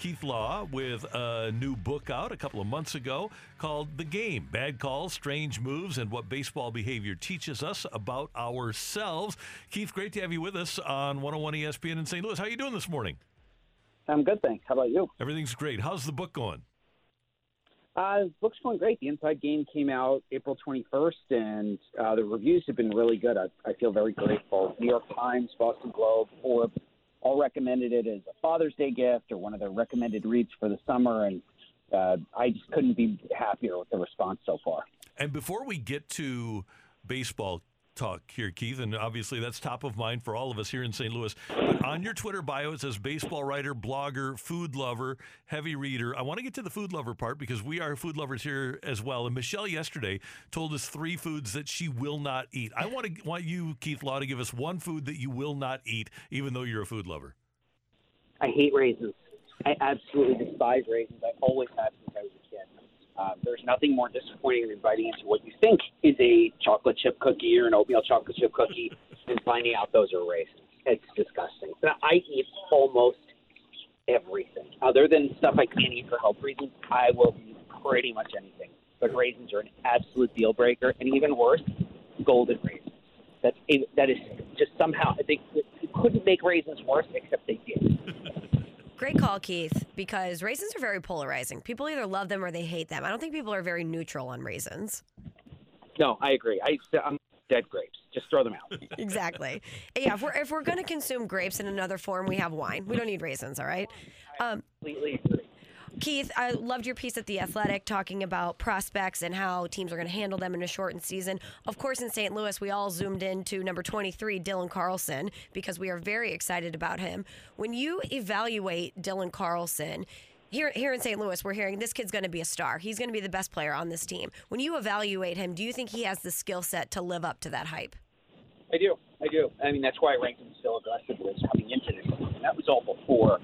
Keith Law with a new book out a couple of months ago called The Game Bad Calls, Strange Moves, and What Baseball Behavior Teaches Us About Ourselves. Keith, great to have you with us on 101 ESPN in St. Louis. How are you doing this morning? I'm good, thanks. How about you? Everything's great. How's the book going? Uh, the book's going great. The Inside Game came out April 21st, and uh, the reviews have been really good. I, I feel very grateful. New York Times, Boston Globe, Forbes, all recommended it as a Father's Day gift or one of their recommended reads for the summer, and uh, I just couldn't be happier with the response so far. And before we get to baseball talk here, Keith, and obviously that's top of mind for all of us here in St. Louis. But on your Twitter bio, it says baseball writer, blogger, food lover, heavy reader. I want to get to the food lover part because we are food lovers here as well. And Michelle yesterday told us three foods that she will not eat. I want to want you, Keith Law, to give us one food that you will not eat, even though you're a food lover. I hate raisins. I absolutely despise raisins. I always have since I was a kid. Um, there's nothing more disappointing than biting into what you think is a chocolate chip cookie or an oatmeal chocolate chip cookie and finding out those are raisins. It's disgusting. I eat almost everything. Other than stuff I can't eat for health reasons, I will eat pretty much anything. But raisins are an absolute deal breaker, and even worse, golden raisins. That's a, that is just somehow they, they couldn't make raisins worse, except they did. Great call, Keith, because raisins are very polarizing. People either love them or they hate them. I don't think people are very neutral on raisins. No, I agree. I, I'm dead grapes. Just throw them out. exactly. Yeah, if we're if we're going to consume grapes in another form, we have wine. We don't need raisins, all right? Um, completely agree. Keith, I loved your piece at The Athletic talking about prospects and how teams are going to handle them in a shortened season. Of course, in St. Louis, we all zoomed into number 23, Dylan Carlson, because we are very excited about him. When you evaluate Dylan Carlson, here, here in St. Louis, we're hearing this kid's going to be a star. He's going to be the best player on this team. When you evaluate him, do you think he has the skill set to live up to that hype? I do. I do. I mean, that's why I ranked him so aggressively coming into this. And that was all before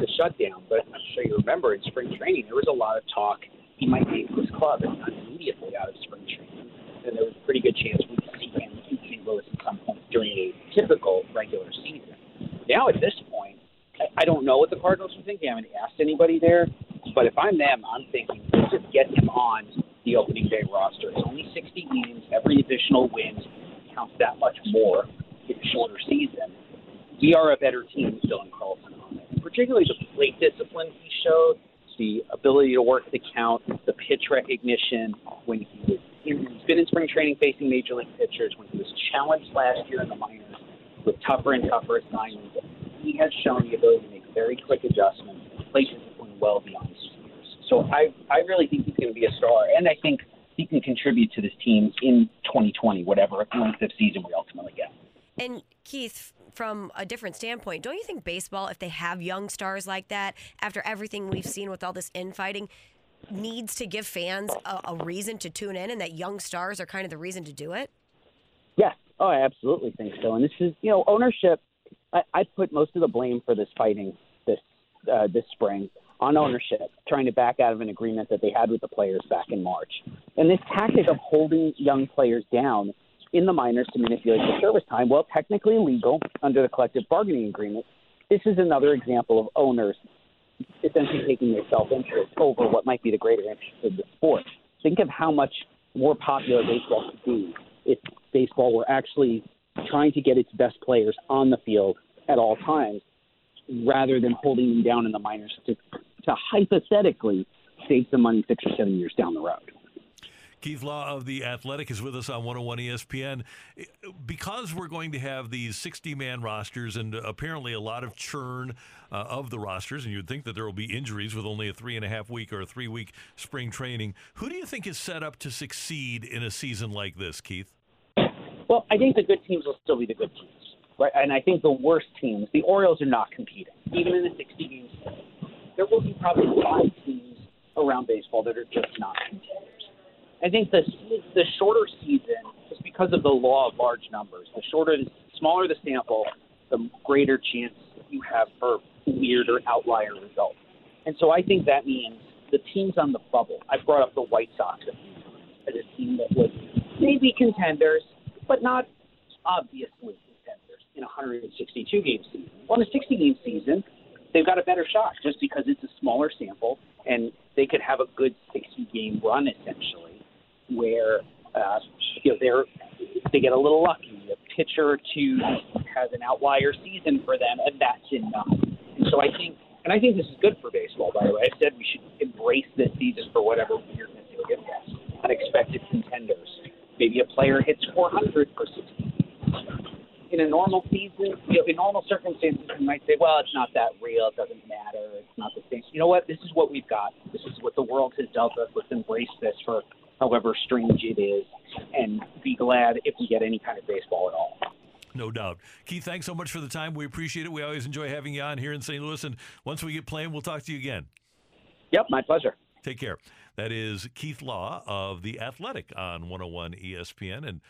the shutdown. But I'm sure you remember in spring training, there was a lot of talk he might leave his club and not immediately out of spring training. And there was a pretty good chance we'd see him in St. Louis at some point during a typical regular season. Now, at this point, I, I don't know what the Cardinals are thinking. I haven't asked anybody there. But if I'm them, I'm thinking just get him on the opening day roster. It's only 60 games. Every additional win counts that much more in a shorter season. We are a better team Dylan Carlson particularly the plate discipline he showed, the ability to work the count, the pitch recognition when he was in, he's been in spring training facing major league pitchers, when he was challenged last year in the minors with tougher and tougher assignments, he has shown the ability to make very quick adjustments and plate discipline well beyond his years. So I I really think he's going to be a star, and I think he can contribute to this team in 2020, whatever length of season we ultimately get. And Keith, from a different standpoint, don't you think baseball, if they have young stars like that, after everything we've seen with all this infighting, needs to give fans a, a reason to tune in, and that young stars are kind of the reason to do it? Yes. Oh, I absolutely think so. And this is, you know, ownership. I, I put most of the blame for this fighting this uh, this spring on ownership, trying to back out of an agreement that they had with the players back in March. And this tactic of holding young players down in the minors to manipulate the service time, well, technically legal under the collective bargaining agreement. This is another example of owners essentially taking their self interest over what might be the greater interest of the sport. Think of how much more popular baseball could be if baseball were actually trying to get its best players on the field at all times rather than holding them down in the minors to, to hypothetically save some money six or seven years down the road. Keith Law of The Athletic is with us on 101 ESPN. Because we're going to have these 60 man rosters and apparently a lot of churn uh, of the rosters, and you'd think that there will be injuries with only a three and a half week or a three week spring training, who do you think is set up to succeed in a season like this, Keith? Well, I think the good teams will still be the good teams. Right? And I think the worst teams, the Orioles are not competing. Even in the 60 games, there will be probably five teams around baseball that are just not competing. I think the the shorter season, just because of the law of large numbers, the shorter, the smaller the sample, the the greater chance you have for weird or outlier results. And so I think that means the teams on the bubble. I brought up the White Sox a few times as a team that was maybe contenders, but not obviously contenders in a 162 game season. Well, in a 60 game season, they've got a better shot just because it's a smaller sample and they could have a good 60 game run essentially where uh, you know they're they get a little lucky. A pitcher two has an outlier season for them, and that's enough. And so I think, and I think this is good for baseball. By the way, I said we should embrace this season for whatever weirdness it'll give us. Unexpected contenders. Maybe a player hits 400 for 60 in a normal season, you know, in normal circumstances, you might say, well, it's not that real. It doesn't matter. It's not the same. You know what? This is what we've got. This is what the world has dealt us. Let's embrace this for however strange it is and be glad if we get any kind of baseball at all. No doubt. Keith, thanks so much for the time. We appreciate it. We always enjoy having you on here in St. Louis. And once we get playing, we'll talk to you again. Yep, my pleasure. Take care. That is Keith Law of The Athletic on 101 ESPN. And